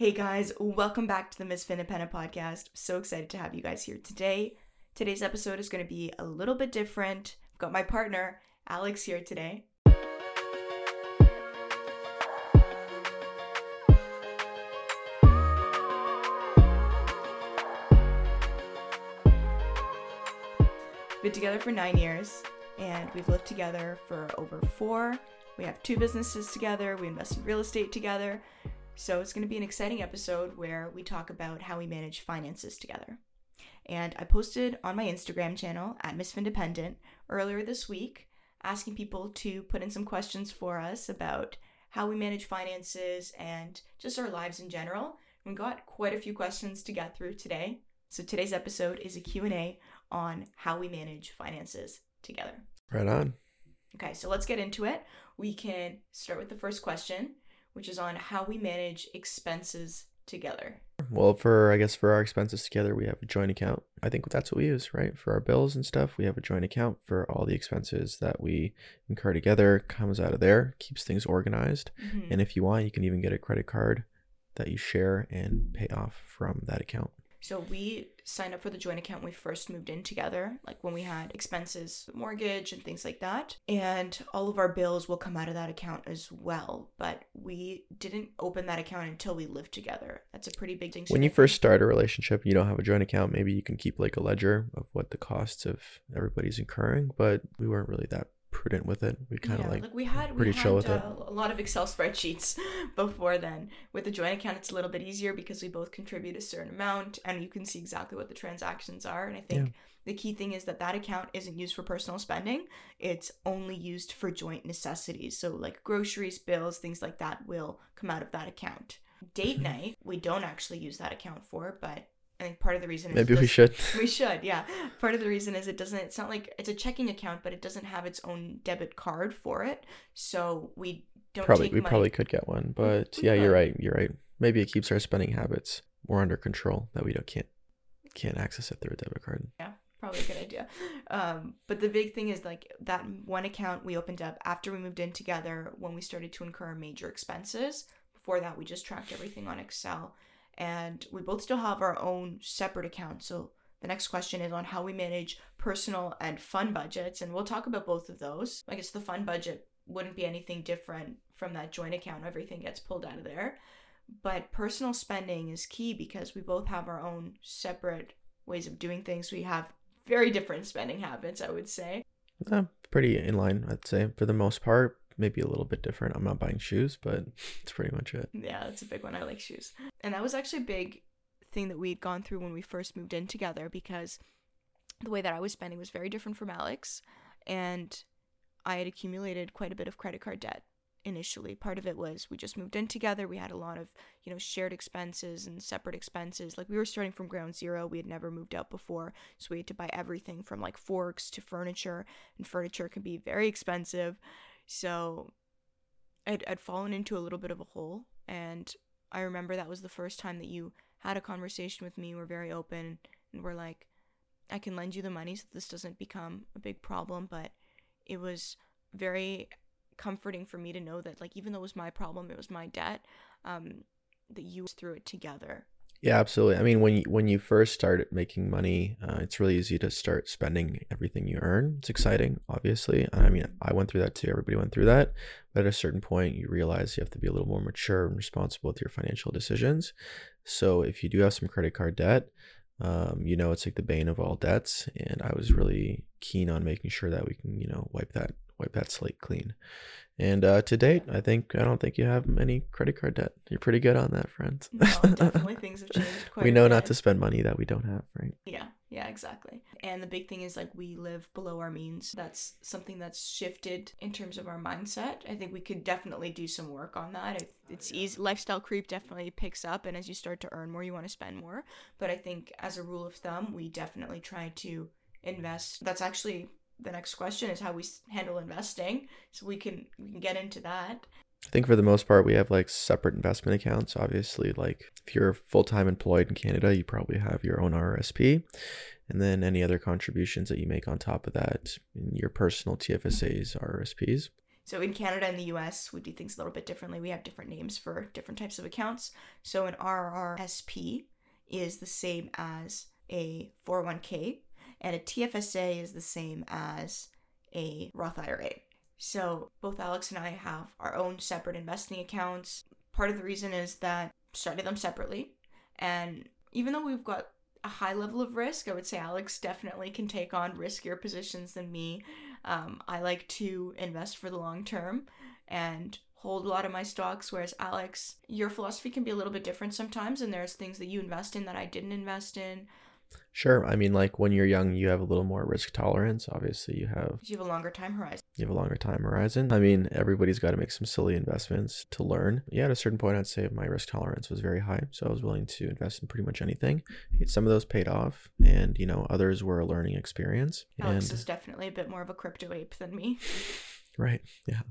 Hey guys, welcome back to the Miss Independent podcast. So excited to have you guys here today. Today's episode is going to be a little bit different. I've got my partner, Alex, here today. Been together for nine years, and we've lived together for over four. We have two businesses together, we invest in real estate together. So it's going to be an exciting episode where we talk about how we manage finances together. And I posted on my Instagram channel at Miss Independent earlier this week asking people to put in some questions for us about how we manage finances and just our lives in general. We got quite a few questions to get through today. So today's episode is a Q&A on how we manage finances together. Right on. Okay, so let's get into it. We can start with the first question, which is on how we manage expenses together. Well, for I guess for our expenses together, we have a joint account. I think that's what we use, right? For our bills and stuff, we have a joint account for all the expenses that we incur together. Comes out of there, keeps things organized. Mhm. And if you want, you can even get a credit card that you share and pay off from that account. So we signed up for the joint account when we first moved in together, like when we had expenses, mortgage and things like that. And all of our bills will come out of that account as well. But we didn't open that account until we lived together. That's a pretty big thing. When you first start a relationship, you don't have a joint account. Maybe you can keep like a ledger of what the costs of everybody's incurring, but we weren't really that prudent with it. We kind of yeah, like we had pretty we chill had, with it. uh, a lot of Excel spreadsheets before then. With the joint account, it's a little bit easier because we both contribute a certain amount, and you can see exactly what the transactions are. And I think Yeah. the key thing is that that account isn't used for personal spending; it's only used for joint necessities. So like groceries, bills, things like that will come out of that account. Date Mhm. night, we don't actually use that account for, but I think part of the reason is maybe we should. we should, yeah. Part of the reason is it doesn't, it's not like it's a checking account, but it doesn't have its own debit card for it. So we don't probably we money. probably could get one, but we yeah, you're right. You're right. Maybe it keeps our spending habits more under control that we don't can't can't access it through a debit card. Yeah, probably a good idea. Um, but the big thing is like that one account we opened up after we moved in together when we started to incur major expenses. Before that, we just tracked everything on Excel. And we both still have our own separate accounts. So the next question is on how we manage personal and fun budgets. And we'll talk about both of those. I guess the fun budget wouldn't be anything different from that joint account. Everything gets pulled out of there. But personal spending is key because we both have our own separate ways of doing things. We have very different spending habits, I would say. Pretty in line, I'd say, for the most part. Maybe a little bit different. I'm not buying shoes, but it's pretty much it. Yeah, that's a big one. I like shoes. And that was actually a big thing that we'd gone through when we first moved in together because the way that I was spending was very different from Alex. And I had accumulated quite a bit of credit card debt initially. Part of it was we just moved in together. We had a lot of, you know, shared expenses and separate expenses. Like we were starting from ground zero. We had never moved out before. So we had to buy everything from like forks to furniture. And furniture can be very expensive. So I'd, I'd fallen into a little bit of a hole. And I remember that was the first time that you had a conversation with me. We're very open and we're like, I can lend you the money so this doesn't become a big problem. But it was very comforting for me to know that, like, even though it was my problem, it was my debt, um, that you through it together. Yeah, absolutely. I mean, when you, when you first start making money, uh, it's really easy to start spending everything you earn. It's exciting, obviously. I mean, I went through that too. Everybody went through that. But at a certain point, you realize you have to be a little more mature and responsible with your financial decisions. So if you do have some credit card debt, um, you know, it's like the bane of all debts. And I was really keen on making sure that we can, you know, wipe that wipe that slate clean. And uh, to date, I think I don't think you have any credit card debt. You're pretty good on that, friend. No, definitely things have changed quite we know not to spend money that we don't have, right? Yeah, yeah, exactly. And the big thing is like we live below our means. That's something that's shifted in terms of our mindset. I think we could definitely do some work on that. It- It's easy. Lifestyle creep definitely picks up, and as you start to earn more, you want to spend more. But I think as a rule of thumb, we definitely try to invest. That's actually the next question is how we handle investing. So we can we can get into that. I think for the most part, we have like separate investment accounts. Obviously, like if you're full time employed in Canada, you probably have your own RRSP. And then any other contributions that you make on top of that in your personal TFSAs, RRSPs. So in Canada and the US, we do things a little bit differently. We have different names for different types of accounts. So an RRSP is the same as a 401k, and a TFSA is the same as a Roth IRA. So both Alex and I have our own separate investing accounts. Part of the reason is that started them separately, and even though we've got a high level of risk, I would say Alex definitely can take on riskier positions than me. Um, I like to invest for the long term and hold a lot of my stocks, whereas Alex, your philosophy can be a little bit different sometimes, and there's things that you invest in that I didn't invest in. Sure. I mean, like when you're young, you have a little more risk tolerance. Obviously, you have You have a longer time horizon. you have a longer time horizon. I mean, everybody's got to make some silly investments to learn. Yeah, at a certain point, I'd say my risk tolerance was very high, so I was willing to invest in pretty much anything. Some of those paid off, and you know, others were a learning experience. Alex and is definitely a bit more of a crypto ape than me. right, yeah.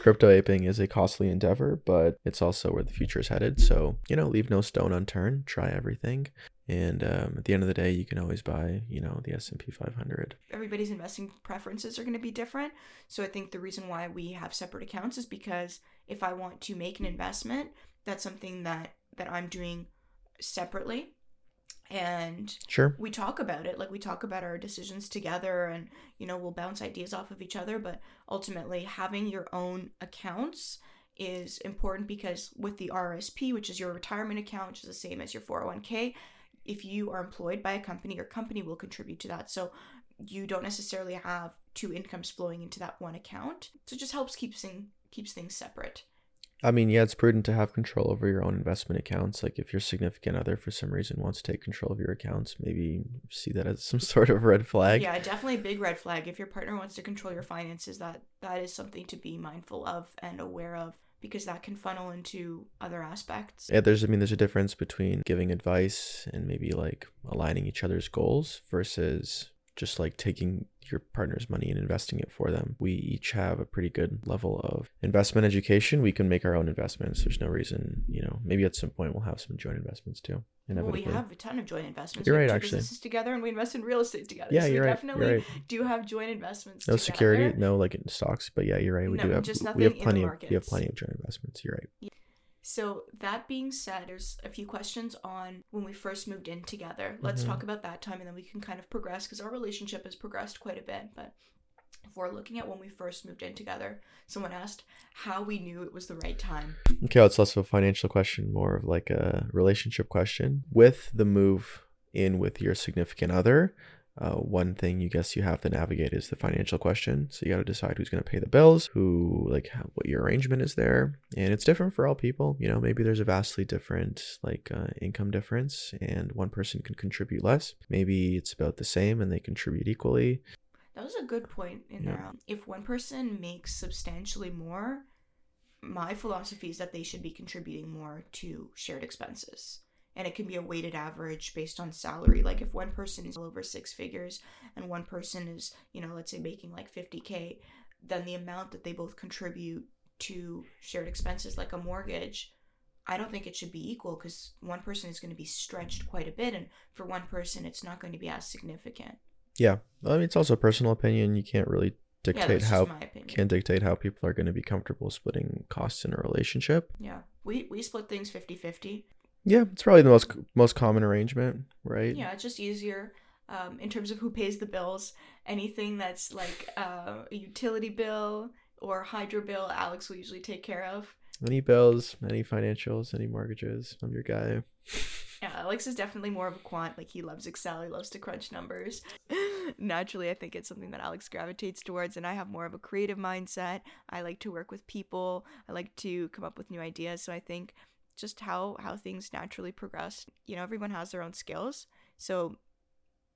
Crypto aping is a costly endeavor, but it's also where the future is headed. So, you know, leave no stone unturned, try everything. And um, at the end of the day, you can always buy, you know, the S&P 500. Everybody's investing preferences are going to be different. So I think the reason why we have separate accounts is because if I want to make an investment, that's something that that I'm doing separately and Sure. we talk about it like we talk about our decisions together and you know we'll bounce ideas off of each other but ultimately having your own accounts is important because with the RSP which is your retirement account which is the same as your 401k if you are employed by a company your company will contribute to that. So you don't necessarily have two incomes flowing into that one account. So it just helps keeps thing, keeps things separate I mean, yeah, it's prudent to have control over your own investment accounts. Like if your significant other for some reason wants to take control of your accounts, maybe see that as some sort of red flag. Yeah, definitely a big red flag. If your partner wants to control your finances, that that is something to be mindful of and aware of because that can funnel into other aspects. Yeah, there's I mean there's a difference between giving advice and maybe like aligning each other's goals versus just like taking your partner's money and investing it for them. We each have a pretty good level of investment education. We can make our own investments. There's no reason, you know, maybe at some point we'll have some joint investments too. Well, we have a ton of joint investments. You're we have right, two actually. businesses together, and we invest in real estate together. Yeah, so you're we right. definitely You're right. do have joint investments. No together. security, no like in stocks, but yeah, you're right. We No, do have just we nothing have in the plenty of we have plenty of joint investments. You're right. So that being said, there's a few questions on when we first moved in together. Let's Mhm. talk about that time, and then we can kind of progress because our relationship has progressed quite a bit. But if we're looking at when we first moved in together, someone asked how we knew it was the right time. Okay, well, it's less of a financial question, more of like a relationship question. With the move in with your significant other, uh, one thing you guess you have to navigate is the financial question. So you got to decide who's going to pay the bills, who like how, what your arrangement is there, and it's different for all people. You know, maybe there's a vastly different like uh, income difference, and one person can contribute less. Maybe it's about the same and they contribute equally. That was a good point in Yeah. there. If one person makes substantially more, my philosophy is that they should be contributing more to shared expenses. And it can be a weighted average based on salary. Like if one person is over six figures and one person is, you know, let's say making like 50K, then the amount that they both contribute to shared expenses, like a mortgage, I don't think it should be equal because one person is going to be stretched quite a bit. And for one person, it's not going to be as significant. Yeah, I mean it's also personal opinion. You can't really dictate that's how just my opinion. can't dictate how people are going to be comfortable splitting costs in a relationship. Yeah. We we split things 50-50. Yeah, it's probably the most most common arrangement, right? Yeah, it's just easier um, in terms of who pays the bills. Anything that's like uh, a utility bill or hydro bill, Alex will usually take care of. Any bills, any financials, any mortgages. I'm your guy. Yeah, Alex is definitely more of a quant. Like he loves Excel. He loves to crunch numbers. Naturally, I think it's something that Alex gravitates towards, and I have more of a creative mindset. I like to work with people. I like to come up with new ideas. So I think just how how things naturally progress. You know, everyone has their own skills. So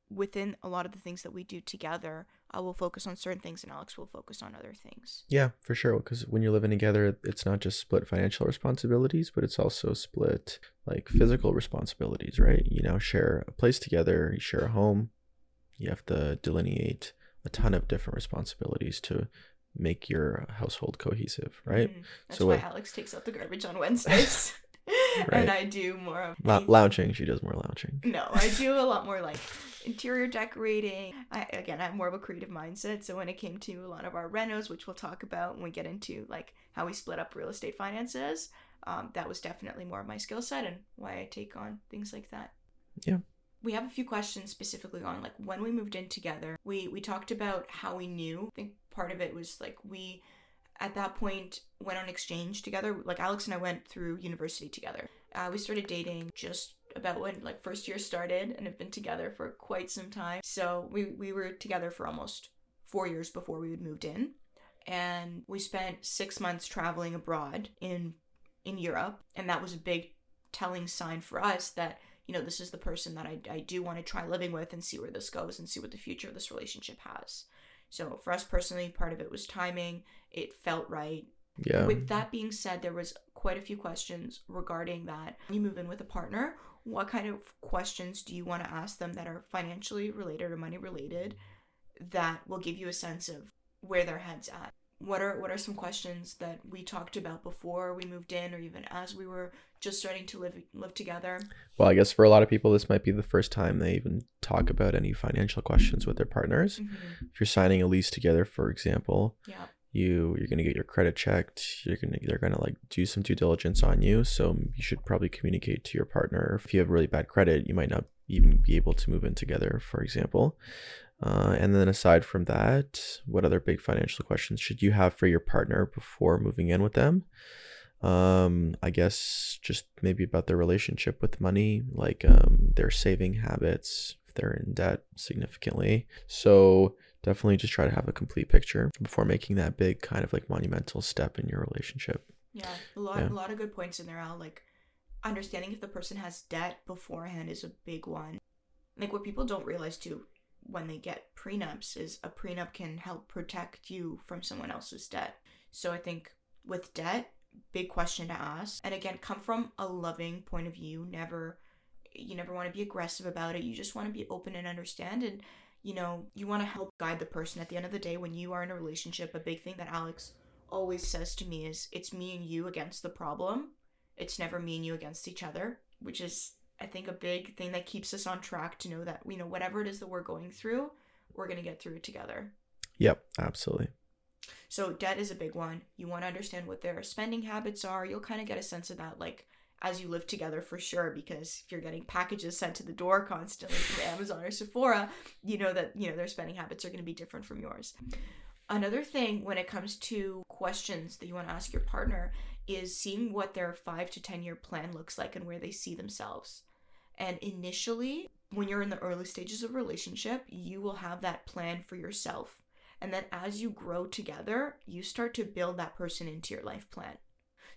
within a lot of the things that we do together, I will focus on certain things, and Alex will focus on other things. Yeah, for sure. Because when you're living together, it's not just split financial responsibilities, but it's also split like physical responsibilities, right? You now share a place together, you share a home. You have to delineate a ton of different responsibilities to make your household cohesive, right? Mhm. That's So why Alex takes out the garbage on Wednesdays. and Right. I do more of anything- lounging. She does more lounging. No, I do a lot more like interior decorating. I again, I have more of a creative mindset. So when it came to a lot of our renos, which we'll talk about when we get into like how we split up real estate finances, um, that was definitely more of my skill set and why I take on things like that. Yeah. We have a few questions specifically on like when we moved in together. We we talked about how we knew. I think part of it was like we at that point went on exchange together. Like Alex and I went through university together. Uh, we started dating just about when like first year started and have been together for quite some time. So we we were together for almost four years before we had moved in, and we spent six months traveling abroad in in Europe, and that was a big telling sign for us that you know this is the person that I, I do want to try living with and see where this goes and see what the future of this relationship has. So for us personally, part of it was timing. It felt right. Yeah. With that being said, there was quite a few questions regarding that. When you move in with a partner, what kind of questions do you want to ask them that are financially related or money related that will give you a sense of where their head's at? What are what are some questions that we talked about before we moved in or even as we were just starting to live live together? Well, I guess for a lot of people, this might be the first time they even talk about any financial questions with their partners. Mm-hmm. If you're signing a lease together, for example, Yeah. you you're gonna get your credit checked. You're gonna they're gonna like do some due diligence on you. So you should probably communicate to your partner. If you have really bad credit, you might not even be able to move in together, for example. Uh, and then aside from that, what other big financial questions should you have for your partner before moving in with them? Um, I guess just maybe about their relationship with money, like um, their saving habits, if they're in debt significantly. So definitely just try to have a complete picture before making that big kind of like monumental step in your relationship. Yeah, a lot, Yeah. a lot of good points in there. Al. Like understanding if the person has debt beforehand is a big one. Like what people don't realize too when they get prenups is a prenup can help protect you from someone else's debt. So I think with debt, big question to ask, and again, come from a loving point of view. Never, you never want to be aggressive about it. You just want to be open and understand and. You know, you want to help guide the person. At the end of the day, when you are in a relationship, a big thing that Alex always says to me is it's me and you against the problem. It's never me and you against each other, which is I think a big thing that keeps us on track to know that you know whatever it is that we're going through, we're going to get through it together. Yep, absolutely. So debt is a big one. You want to understand what their spending habits are. You'll kind of get a sense of that like as you live together for sure because if you're getting packages sent to the door constantly from Amazon or Sephora, you know that you know their spending habits are going to be different from yours. Another thing when it comes to questions that you want to ask your partner is seeing what their 5 to 10 year plan looks like and where they see themselves. And initially, when you're in the early stages of relationship, you will have that plan for yourself. And then as you grow together, you start to build that person into your life plan.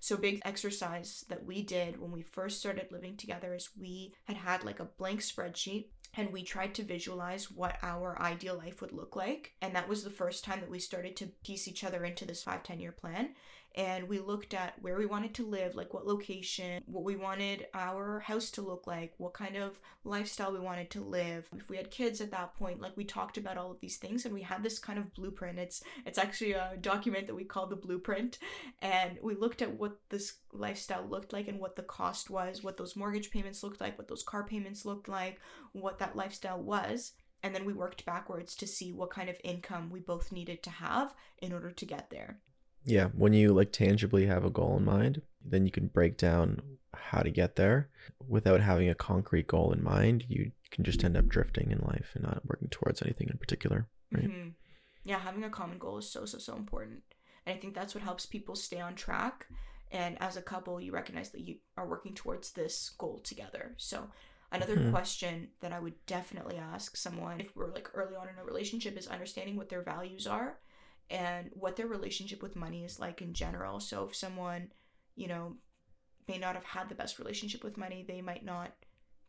So, big exercise that we did when we first started living together is we had had like a blank spreadsheet and we tried to visualize what our ideal life would look like. And that was the first time that we started to piece each other into this five, 10 year plan. And we looked at where we wanted to live, like what location, what we wanted our house to look like, what kind of lifestyle we wanted to live. If we had kids at that point, like we talked about all of these things and we had this kind of blueprint. It's it's actually a document that we call the blueprint. And we looked at what this lifestyle looked like and what the cost was, what those mortgage payments looked like, what those car payments looked like, what that lifestyle was. And then we worked backwards to see what kind of income we both needed to have in order to get there. Yeah, when you like tangibly have a goal in mind, then you can break down how to get there without having a concrete goal in mind. You can just end up drifting in life and not working towards anything in particular. Right. Mhm. Yeah, having a common goal is so, so, so important. And I think that's what helps people stay on track. And as a couple, you recognize that you are working towards this goal together. So, another Mhm. question that I would definitely ask someone if we're like early on in a relationship is understanding what their values are and what their relationship with money is like in general. So, if someone, you know, may not have had the best relationship with money, they might not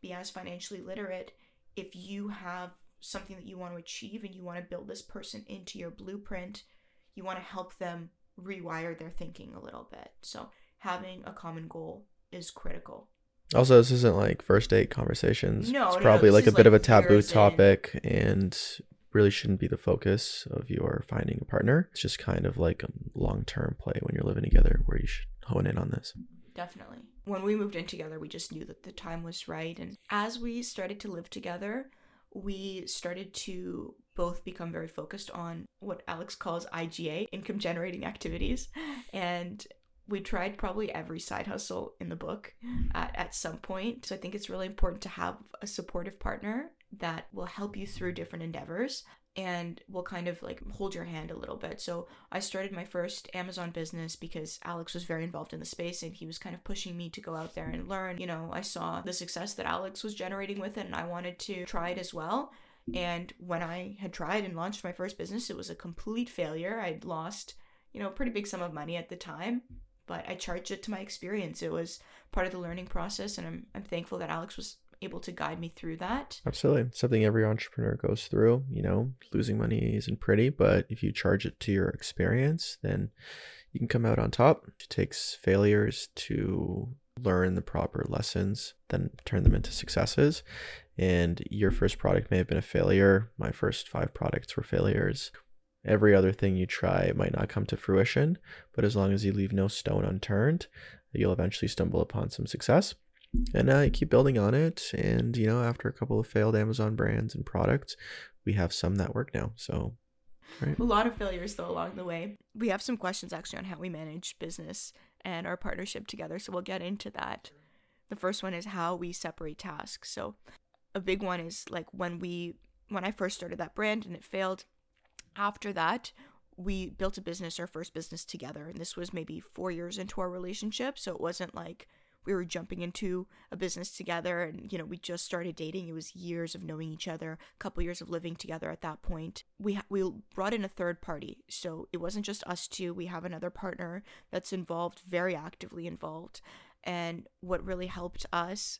be as financially literate. If you have something that you want to achieve and you want to build this person into your blueprint, you want to help them rewire their thinking a little bit. So, having a common goal is critical. Also, this isn't like first date conversations. No, it's no, no, probably this like a bit of a taboo years in. topic and really shouldn't be the focus of your finding a partner. It's just kind of like a long term play when you're living together where you should hone in on this. Definitely. when we moved in together, we just knew that the time was right. And as we started to live together, we started to both become very focused on what Alex calls IGA, income generating activities. And we tried probably every side hustle in the book at, at some point. So I think it's really important to have a supportive partner that will help you through different endeavors and will kind of like hold your hand a little bit. So I started my first Amazon business because Alex was very involved in the space and he was kind of pushing me to go out there and learn. You know, I saw the success that Alex was generating with it and I wanted to try it as well. And when I had tried and launched my first business, it was a complete failure. I'd lost, you know, a pretty big sum of money at the time but I charged it to my experience. It was part of the learning process, and I'm, I'm thankful that Alex was able to guide me through that. Absolutely. Something every entrepreneur goes through. You know, losing money isn't pretty, but if you charge it to your experience, then you can come out on top. It takes failures to learn the proper lessons, then turn them into successes. And your first product may have been a failure. My first five products were failures every other thing you try might not come to fruition, but as long as you leave no stone unturned, you'll eventually stumble upon some success. And uh, keep building on it. And, you know, after a couple of failed Amazon brands and products, we have some that work now. So, right. A lot of failures, though, along the way. We have some questions actually on how we manage business and our partnership together. So, we'll get into that. The first one is how we separate tasks. So, a big one is like when we, when I first started that brand and it failed, after that, we built a business, our first business together. And this was maybe four years into our relationship. So it wasn't like we were jumping into a business together and, you know, we just started dating. It was years of knowing each other, a couple years of living together at that point. We, we brought in a third party. So it wasn't just us two. We have another partner that's involved, very actively involved. And what really helped us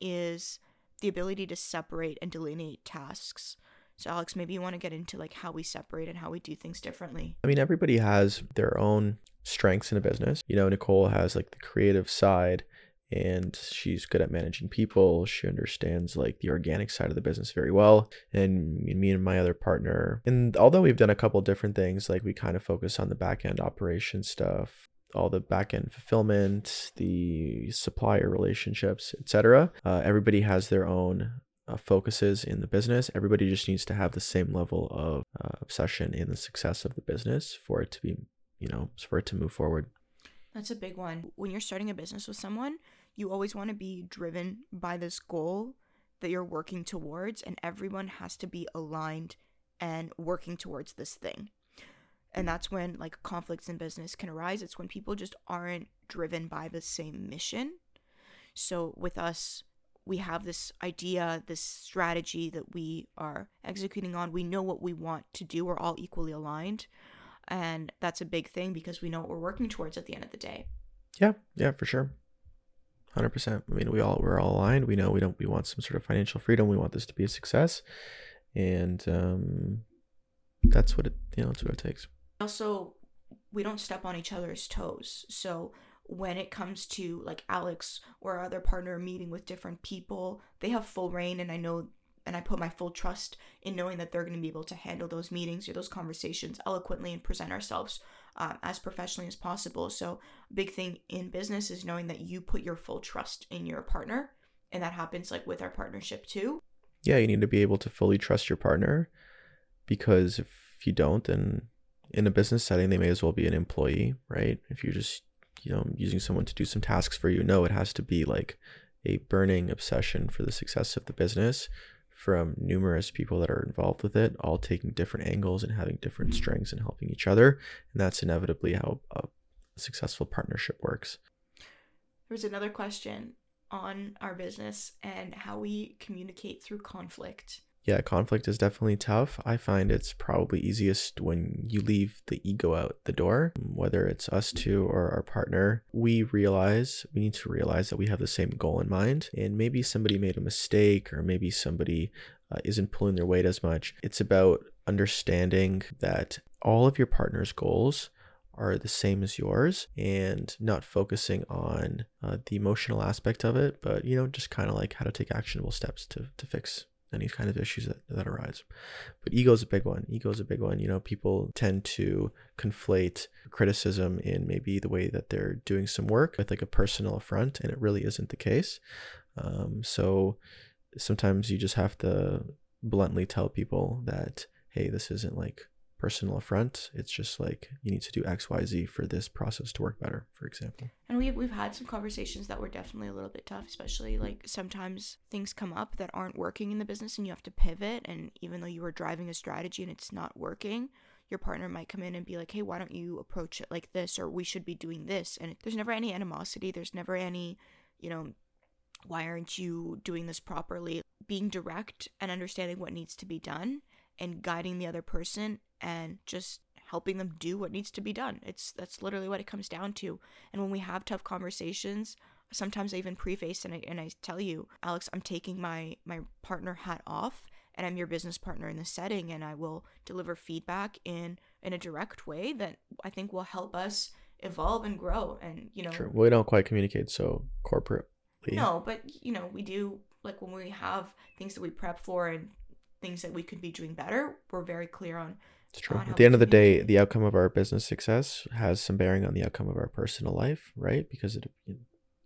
is the ability to separate and delineate tasks. So Alex, maybe you want to get into like how we separate and how we do things differently. I mean, everybody has their own strengths in a business. You know, Nicole has like the creative side and she's good at managing people. She understands like the organic side of the business very well. And me and my other partner, and although we've done a couple different things, like we kind of focus on the back end operation stuff, all the back end fulfillment, the supplier relationships, etc. Uh, everybody has their own uh, focuses in the business. Everybody just needs to have the same level of uh, obsession in the success of the business for it to be, you know, for it to move forward. That's a big one. When you're starting a business with someone, you always want to be driven by this goal that you're working towards, and everyone has to be aligned and working towards this thing. And that's when like conflicts in business can arise. It's when people just aren't driven by the same mission. So with us, we have this idea, this strategy that we are executing on. We know what we want to do. We're all equally aligned. And that's a big thing because we know what we're working towards at the end of the day. Yeah, yeah, for sure. 100%. I mean, we all we're all aligned. We know we don't we want some sort of financial freedom. We want this to be a success. And um that's what it, you know, that's what it takes. Also, we don't step on each other's toes. So when it comes to like Alex or our other partner meeting with different people, they have full reign and I know and I put my full trust in knowing that they're going to be able to handle those meetings or those conversations eloquently and present ourselves um, as professionally as possible. So, big thing in business is knowing that you put your full trust in your partner, and that happens like with our partnership too. Yeah, you need to be able to fully trust your partner because if you don't, then in a business setting, they may as well be an employee, right? If you're just you know using someone to do some tasks for you no it has to be like a burning obsession for the success of the business from numerous people that are involved with it all taking different angles and having different strengths and helping each other and that's inevitably how a successful partnership works. There's another question on our business and how we communicate through conflict yeah, conflict is definitely tough. I find it's probably easiest when you leave the ego out the door, whether it's us two or our partner. We realize, we need to realize that we have the same goal in mind, and maybe somebody made a mistake, or maybe somebody uh, isn't pulling their weight as much. It's about understanding that all of your partner's goals are the same as yours and not focusing on uh, the emotional aspect of it, but you know, just kind of like how to take actionable steps to, to fix any kind of issues that, that arise. But ego is a big one. Ego is a big one. You know, people tend to conflate criticism in maybe the way that they're doing some work with like a personal affront, and it really isn't the case. Um, so sometimes you just have to bluntly tell people that, hey, this isn't like personal affront. It's just like you need to do X, Y, Z for this process to work better, for example. And we've we've had some conversations that were definitely a little bit tough, especially like sometimes things come up that aren't working in the business and you have to pivot. And even though you were driving a strategy and it's not working, your partner might come in and be like, hey, why don't you approach it like this? Or we should be doing this. And there's never any animosity. There's never any, you know, why aren't you doing this properly? Being direct and understanding what needs to be done and guiding the other person and just helping them do what needs to be done. It's that's literally what it comes down to. And when we have tough conversations, sometimes I even preface and I and I tell you, Alex, I'm taking my my partner hat off and I'm your business partner in the setting and I will deliver feedback in in a direct way that I think will help us evolve and grow and you know True. We don't quite communicate so corporately. No, but you know, we do like when we have things that we prep for and things that we could be doing better, we're very clear on it's true. At the end of the day, the outcome of our business success has some bearing on the outcome of our personal life, right? Because it, it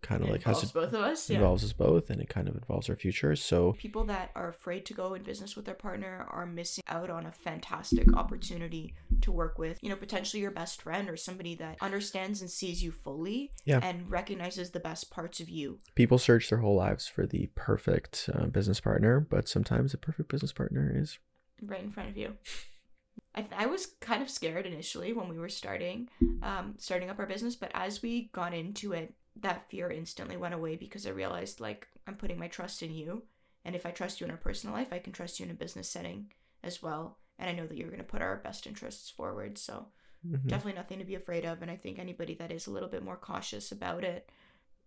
kind of like has to, both of us, yeah. involves us both, and it kind of involves our future. So people that are afraid to go in business with their partner are missing out on a fantastic opportunity to work with, you know, potentially your best friend or somebody that understands and sees you fully, yeah. and recognizes the best parts of you. People search their whole lives for the perfect uh, business partner, but sometimes the perfect business partner is right in front of you. I, th- I was kind of scared initially when we were starting um, starting up our business but as we got into it that fear instantly went away because I realized like I'm putting my trust in you. And if I trust you in our personal life, I can trust you in a business setting as well. And I know that you're going to put our best interests forward. So mm-hmm. definitely nothing to be afraid of. And I think anybody that is a little bit more cautious about it,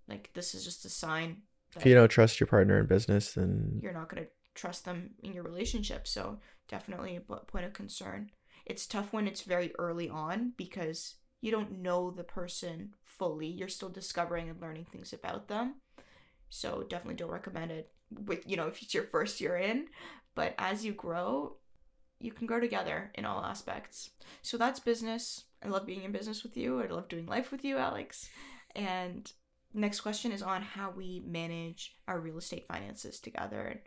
like this is just a sign. If you don't trust your partner in business, then you're not going to trust them in your relationship. So definitely a point of concern. It's tough when it's very early on because you don't know the person fully. You're still discovering and learning things about them. So definitely don't recommend it with, you know, if it's your first year in. But as you grow, you can grow together in all aspects. So that's business. I love being in business with you. I love doing life with you, Alex. And next question is on how we manage our real estate finances together.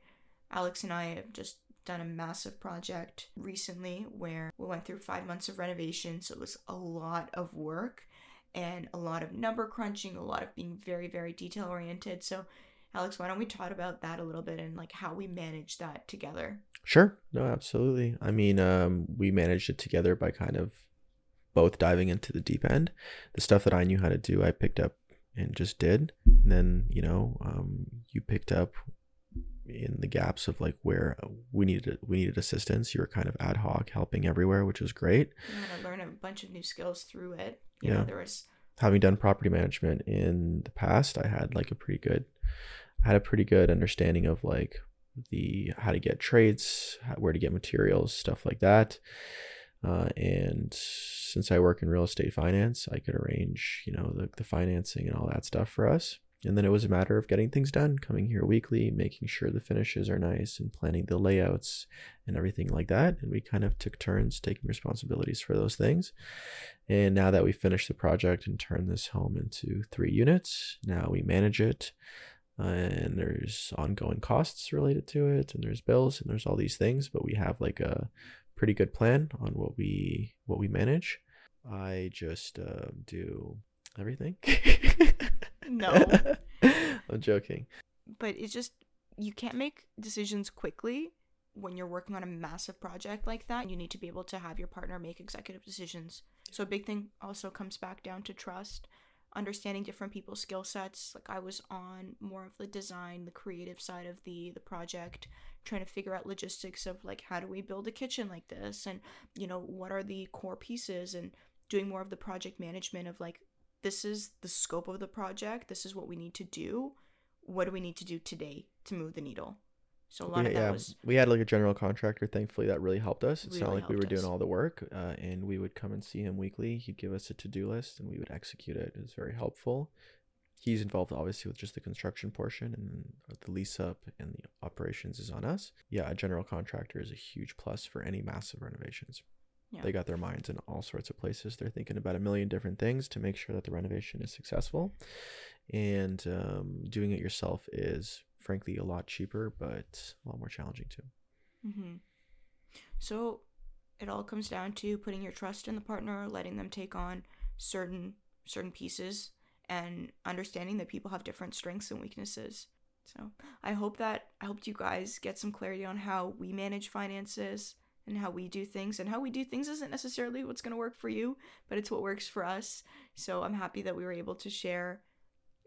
Alex and I have just done a massive project recently where we went through five months of renovation. So it was a lot of work and a lot of number crunching, a lot of being very, very detail oriented. So, Alex, why don't we talk about that a little bit and like how we manage that together? Sure. No, absolutely. I mean, um, we managed it together by kind of both diving into the deep end. The stuff that I knew how to do, I picked up and just did. And then, you know, um, you picked up in the gaps of like where we needed we needed assistance. You were kind of ad hoc, helping everywhere, which was great. You had to learn a bunch of new skills through it. You yeah, know, there was having done property management in the past. I had like a pretty good, I had a pretty good understanding of like the how to get trades, how, where to get materials, stuff like that. Uh, and since I work in real estate finance, I could arrange, you know, the, the financing and all that stuff for us. And then it was a matter of getting things done, coming here weekly, making sure the finishes are nice and planning the layouts and everything like that. And we kind of took turns taking responsibilities for those things. And now that we finished the project and turned this home into three units, now we manage it. And there's ongoing costs related to it and there's bills and there's all these things but we have like a pretty good plan on what we what we manage i just uh, do everything No. I'm joking. But it's just you can't make decisions quickly when you're working on a massive project like that. You need to be able to have your partner make executive decisions. So a big thing also comes back down to trust, understanding different people's skill sets. Like I was on more of the design, the creative side of the the project, trying to figure out logistics of like how do we build a kitchen like this and you know what are the core pieces and doing more of the project management of like this is the scope of the project. This is what we need to do. What do we need to do today to move the needle? So a lot we, of that yeah, was. We had like a general contractor. Thankfully, that really helped us. It's really not like we were us. doing all the work, uh, and we would come and see him weekly. He'd give us a to do list, and we would execute it. It was very helpful. He's involved obviously with just the construction portion and the lease up and the operations is on us. Yeah, a general contractor is a huge plus for any massive renovations. Yeah. They got their minds in all sorts of places. They're thinking about a million different things to make sure that the renovation is successful. And um, doing it yourself is, frankly, a lot cheaper, but a lot more challenging too. Mm-hmm. So it all comes down to putting your trust in the partner, letting them take on certain certain pieces, and understanding that people have different strengths and weaknesses. So I hope that I hope you guys get some clarity on how we manage finances and how we do things. And how we do things isn't necessarily what's going to work for you, but it's what works for us. So I'm happy that we were able to share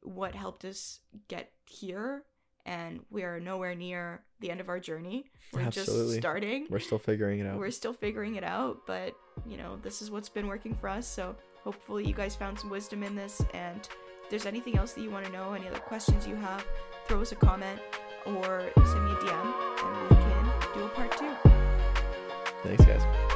what helped us get here and we are nowhere near the end of our journey. We're Absolutely. just starting. We're still figuring it out. We're still figuring it out, but you know, this is what's been working for us. So hopefully you guys found some wisdom in this. And if there's anything else that you want to know, any other questions you have, throw us a comment or send me a DM and we can do a part two. Thanks, guys.